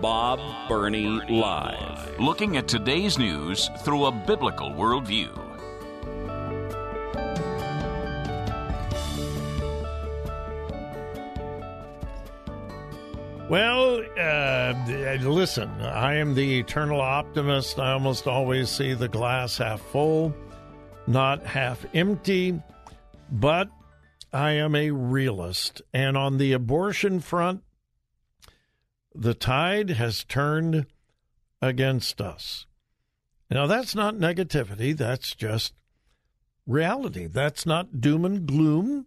Bob Burney Live. Looking at today's news through a biblical worldview. Well, uh, listen, I am the eternal optimist. I almost always see the glass half full, not half empty. But I am a realist. And on the abortion front, the tide has turned against us. Now, that's not negativity, that's just reality. That's not doom and gloom.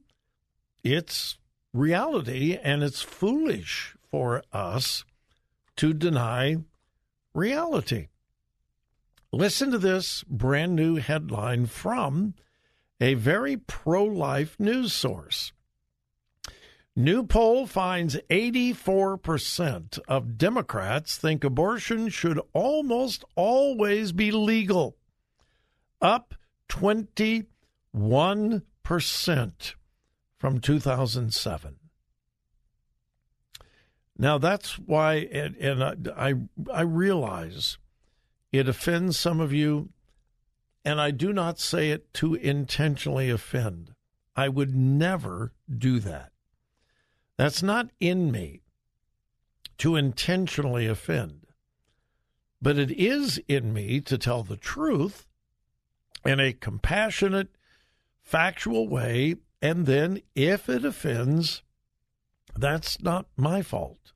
It's reality, and it's foolish for us to deny reality. Listen to this brand new headline from a very pro life news source. New poll finds 84% of Democrats think abortion should almost always be legal, up 21% from 2007. Now that's why, and, and I, I realize it offends some of you, and I do not say it to intentionally offend. I would never do that. That's not in me to intentionally offend. But it is in me to tell the truth in a compassionate, factual way. And then if it offends, that's not my fault.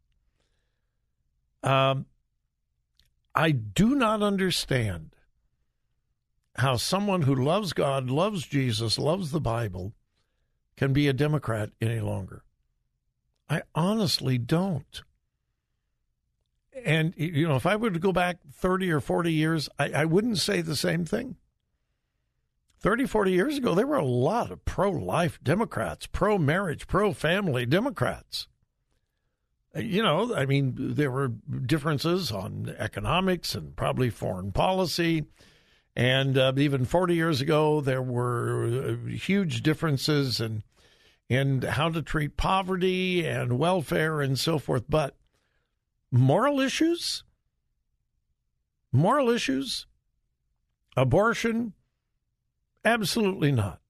Um, I do not understand how someone who loves God, loves Jesus, loves the Bible can be a Democrat any longer. I honestly don't. And, you know, if I were to go back 30 or 40 years, I, I wouldn't say the same thing. 30, 40 years ago, there were a lot of pro life Democrats, pro marriage, pro family Democrats. Uh, you know, I mean, there were differences on economics and probably foreign policy. And uh, even 40 years ago, there were uh, huge differences in and how to treat poverty and welfare and so forth. But moral issues, moral issues, abortion, absolutely not.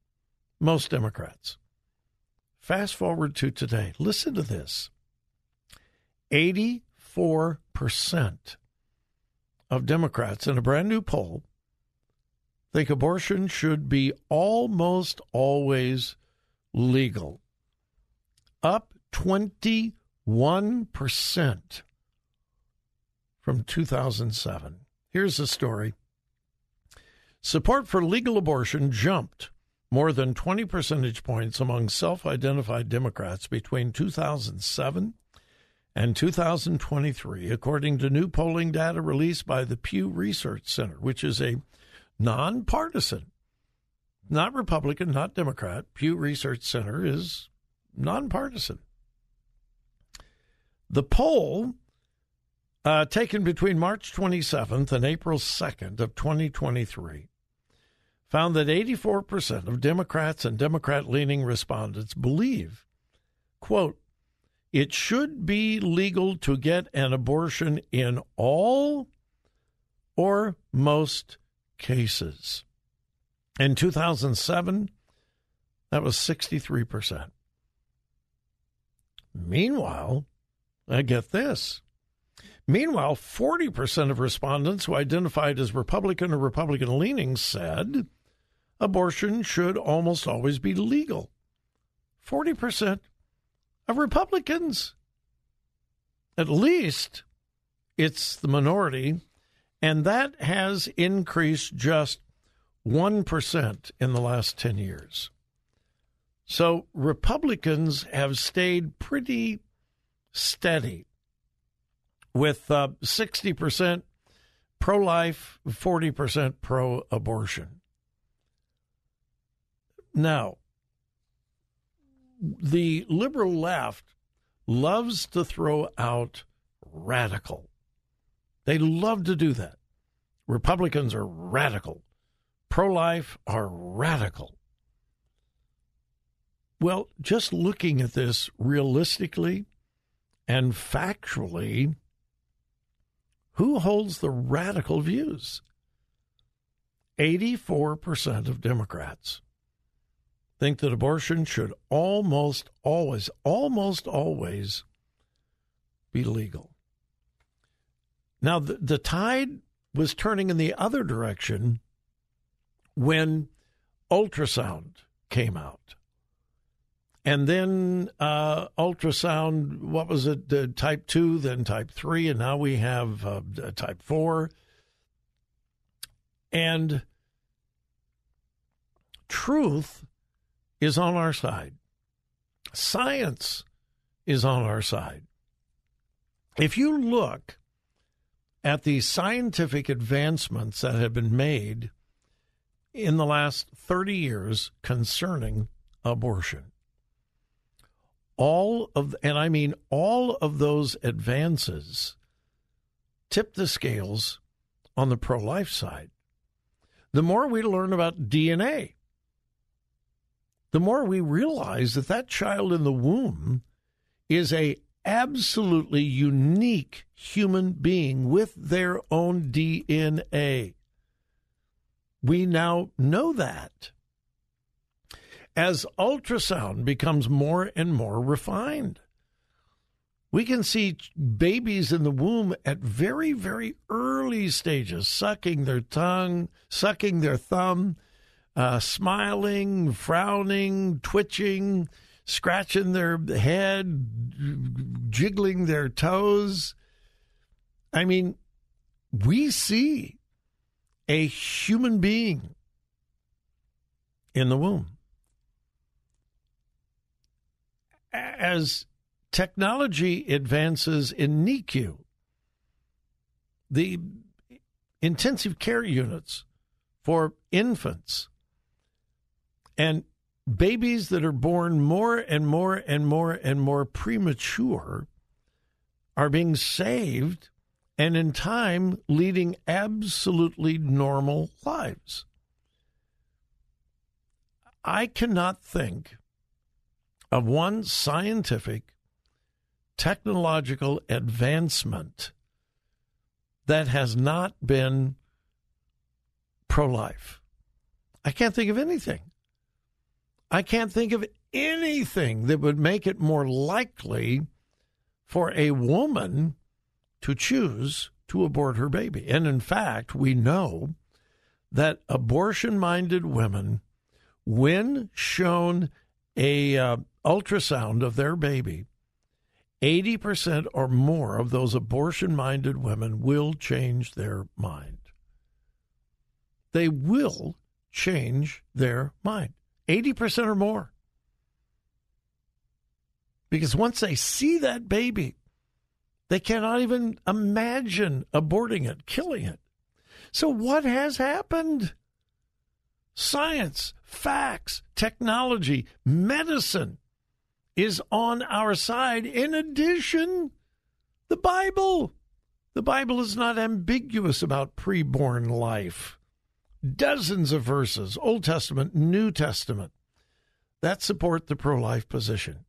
Most Democrats. Fast forward to today. Listen to this 84% of Democrats in a brand new poll think abortion should be almost always legal, up 21% from 2007. Here's the story Support for legal abortion jumped more than 20 percentage points among self identified Democrats between 2007 and 2023, according to new polling data released by the Pew Research Center, which is a nonpartisan not Republican, not Democrat. Pew Research Center is nonpartisan. The poll uh, taken between March 27th and April 2nd of 2023 found that 84% of Democrats and Democrat leaning respondents believe, quote, it should be legal to get an abortion in all or most cases. In 2007, that was 63%. Meanwhile, I get this. Meanwhile, 40% of respondents who identified as Republican or Republican leaning said abortion should almost always be legal. 40% of Republicans. At least it's the minority, and that has increased just 1% in the last 10 years. So Republicans have stayed pretty steady with uh, 60% pro life, 40% pro abortion. Now, the liberal left loves to throw out radical. They love to do that. Republicans are radical. Pro life are radical. Well, just looking at this realistically and factually, who holds the radical views? 84% of Democrats think that abortion should almost always, almost always be legal. Now, the, the tide was turning in the other direction when ultrasound came out. And then uh, ultrasound, what was it, type 2, then type 3, and now we have uh, type 4. And truth is on our side, science is on our side. If you look at the scientific advancements that have been made in the last 30 years concerning abortion, all of, and I mean all of those advances tip the scales on the pro life side. The more we learn about DNA, the more we realize that that child in the womb is a absolutely unique human being with their own DNA. We now know that as ultrasound becomes more and more refined. We can see babies in the womb at very, very early stages, sucking their tongue, sucking their thumb, uh, smiling, frowning, twitching, scratching their head, jiggling their toes. I mean, we see a human being in the womb. as technology advances in NICU, the intensive care units for infants, and babies that are born more and more and more and more premature are being saved and in time leading absolutely normal lives. I cannot think of one scientific technological advancement that has not been pro life. I can't think of anything. I can't think of anything that would make it more likely for a woman to choose to abort her baby. And in fact, we know that abortion minded women, when shown a uh, ultrasound of their baby, 80% or more of those abortion minded women will change their mind. They will change their mind. 80% or more. Because once they see that baby, they cannot even imagine aborting it, killing it. So, what has happened? Science, facts, technology, medicine is on our side. In addition, the Bible. The Bible is not ambiguous about preborn life. Dozens of verses, Old Testament, New Testament, that support the pro life position.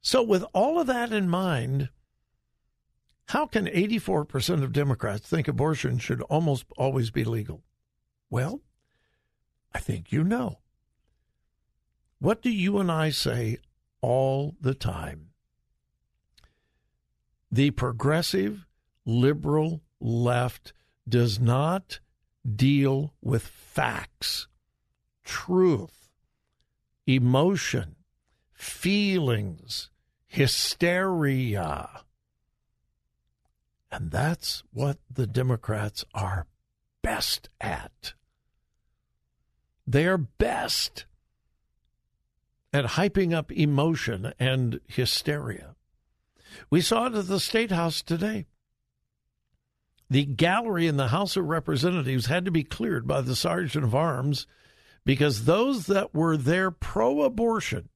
So, with all of that in mind, how can 84% of Democrats think abortion should almost always be legal? Well, I think you know. What do you and I say all the time? The progressive liberal left does not deal with facts, truth, emotion, feelings, hysteria. And that's what the Democrats are best at. They are best at hyping up emotion and hysteria. We saw it at the State House today. The gallery in the House of Representatives had to be cleared by the Sergeant of Arms because those that were there pro abortion,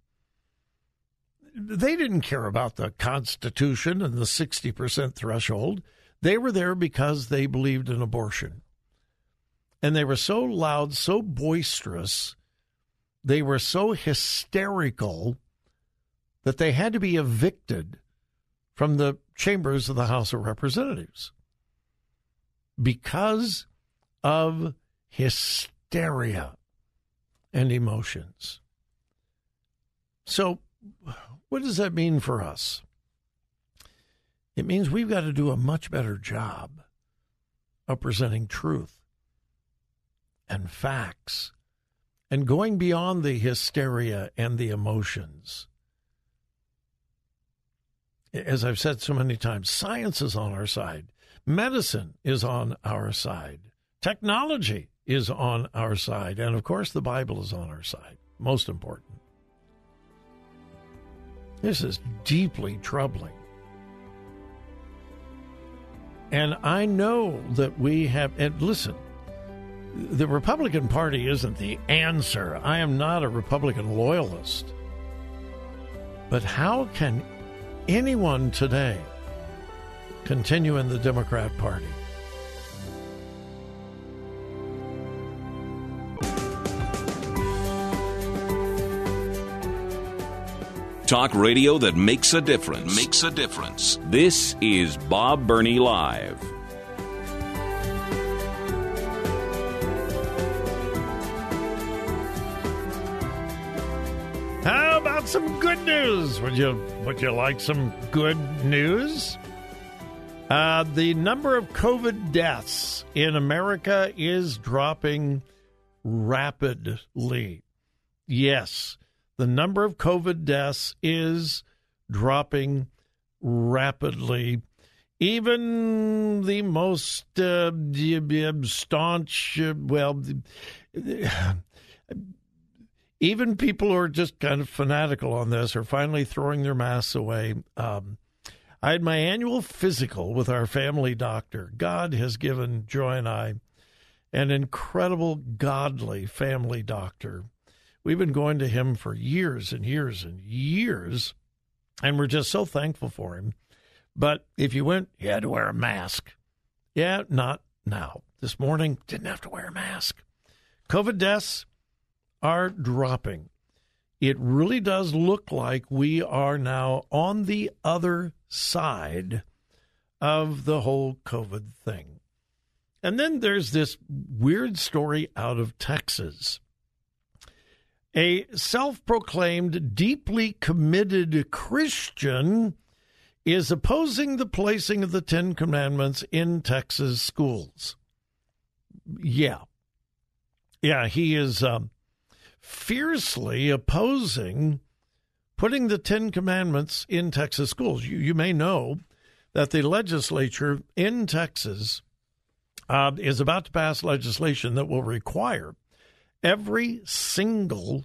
they didn't care about the Constitution and the 60% threshold. They were there because they believed in abortion. And they were so loud, so boisterous, they were so hysterical that they had to be evicted from the chambers of the House of Representatives because of hysteria and emotions. So, what does that mean for us? It means we've got to do a much better job of presenting truth and facts and going beyond the hysteria and the emotions. As I've said so many times, science is on our side, medicine is on our side, technology is on our side, and of course, the Bible is on our side. Most important. This is deeply troubling. And I know that we have, and listen, the Republican Party isn't the answer. I am not a Republican loyalist. But how can anyone today continue in the Democrat Party? Talk radio that makes a difference. Makes a difference. This is Bob Burney Live. How about some good news? Would you would you like some good news? Uh, the number of COVID deaths in America is dropping rapidly. Yes, the number of COVID deaths is dropping rapidly. Even the most uh, staunch, uh, well, even people who are just kind of fanatical on this are finally throwing their masks away. Um, I had my annual physical with our family doctor. God has given Joy and I an incredible, godly family doctor. We've been going to him for years and years and years, and we're just so thankful for him. But if you went, you had to wear a mask. Yeah, not now. This morning, didn't have to wear a mask. COVID deaths, are dropping. It really does look like we are now on the other side of the whole COVID thing. And then there's this weird story out of Texas. A self proclaimed deeply committed Christian is opposing the placing of the Ten Commandments in Texas schools. Yeah. Yeah, he is um, fiercely opposing putting the Ten Commandments in Texas schools. You, you may know that the legislature in Texas uh, is about to pass legislation that will require every single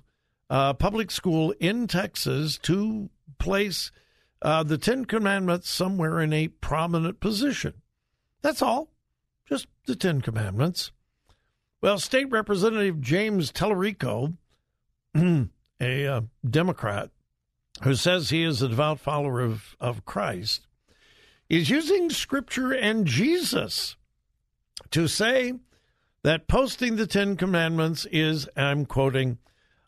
uh, public school in Texas to place uh, the Ten Commandments somewhere in a prominent position. That's all, just the Ten Commandments. Well, State Representative James Talarico, a uh, Democrat who says he is a devout follower of, of Christ, is using Scripture and Jesus to say that posting the Ten Commandments is, I'm quoting,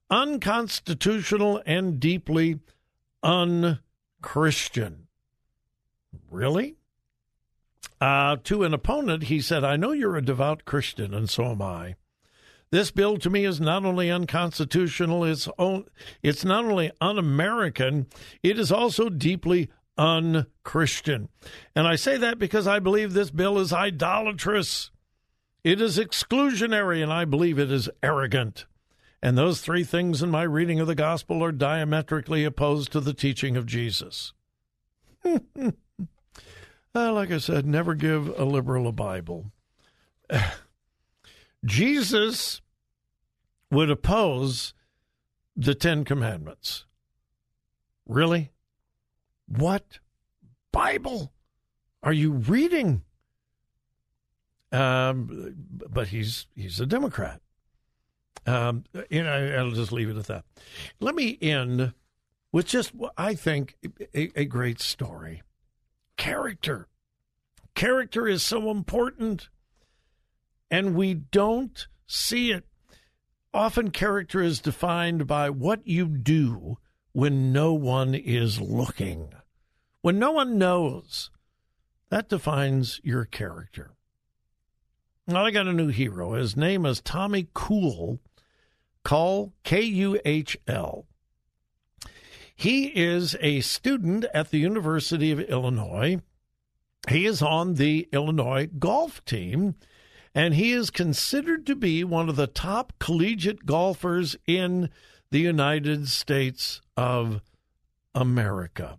unconstitutional and deeply unchristian. Really? Uh, to an opponent, he said, I know you're a devout Christian, and so am I. This bill to me is not only unconstitutional, it's, own, it's not only un American, it is also deeply unchristian. And I say that because I believe this bill is idolatrous. It is exclusionary, and I believe it is arrogant. And those three things in my reading of the gospel are diametrically opposed to the teaching of Jesus. uh, like I said, never give a liberal a Bible. Jesus would oppose the Ten Commandments. Really? What Bible are you reading? Um, but he's he's a Democrat. Um, you know, I'll just leave it at that. Let me end with just what I think a, a great story. Character, character is so important, and we don't see it. Often, character is defined by what you do when no one is looking, when no one knows. That defines your character. Well, I got a new hero. His name is Tommy Kuhl. Call K U H L. He is a student at the University of Illinois. He is on the Illinois golf team, and he is considered to be one of the top collegiate golfers in the United States of America.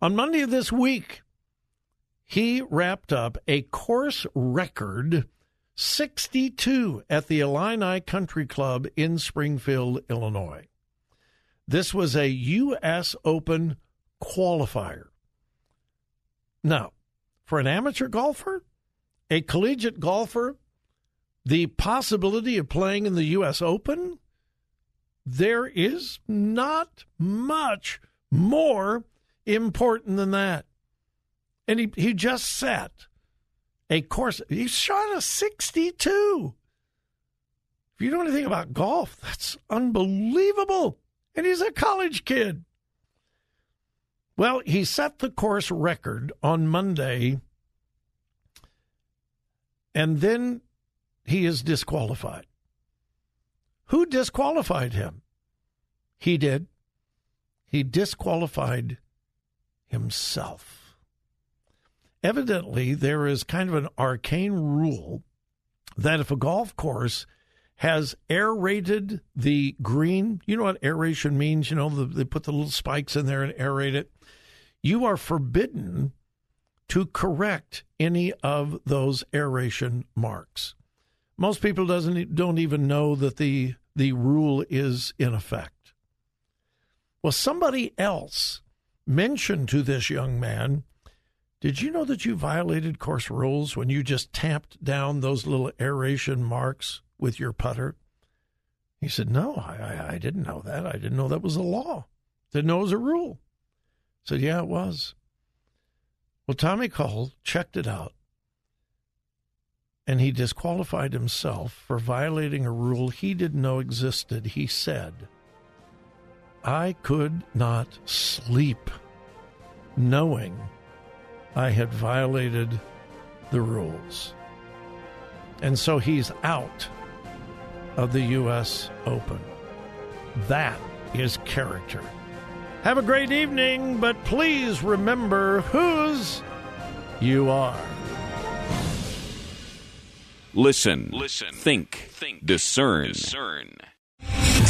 On Monday of this week, he wrapped up a course record 62 at the Illini Country Club in Springfield, Illinois. This was a U.S. Open qualifier. Now, for an amateur golfer, a collegiate golfer, the possibility of playing in the U.S. Open, there is not much more important than that. And he, he just set a course. He shot a 62. If you know anything about golf, that's unbelievable. And he's a college kid. Well, he set the course record on Monday, and then he is disqualified. Who disqualified him? He did. He disqualified himself. Evidently, there is kind of an arcane rule that if a golf course has aerated the green, you know what aeration means? You know, the, they put the little spikes in there and aerate it. You are forbidden to correct any of those aeration marks. Most people doesn't don't even know that the the rule is in effect. Well, somebody else mentioned to this young man, Did you know that you violated course rules when you just tamped down those little aeration marks with your putter? He said, No, I, I didn't know that. I didn't know that was a law. Didn't know it was a rule. I said, Yeah, it was. Well, Tommy Kuhl checked it out and he disqualified himself for violating a rule he didn't know existed. He said, I could not sleep knowing I had violated the rules. And so he's out of the U.S. Open. That is character. Have a great evening, but please remember whose you are. Listen, listen, think, think, discern, discern.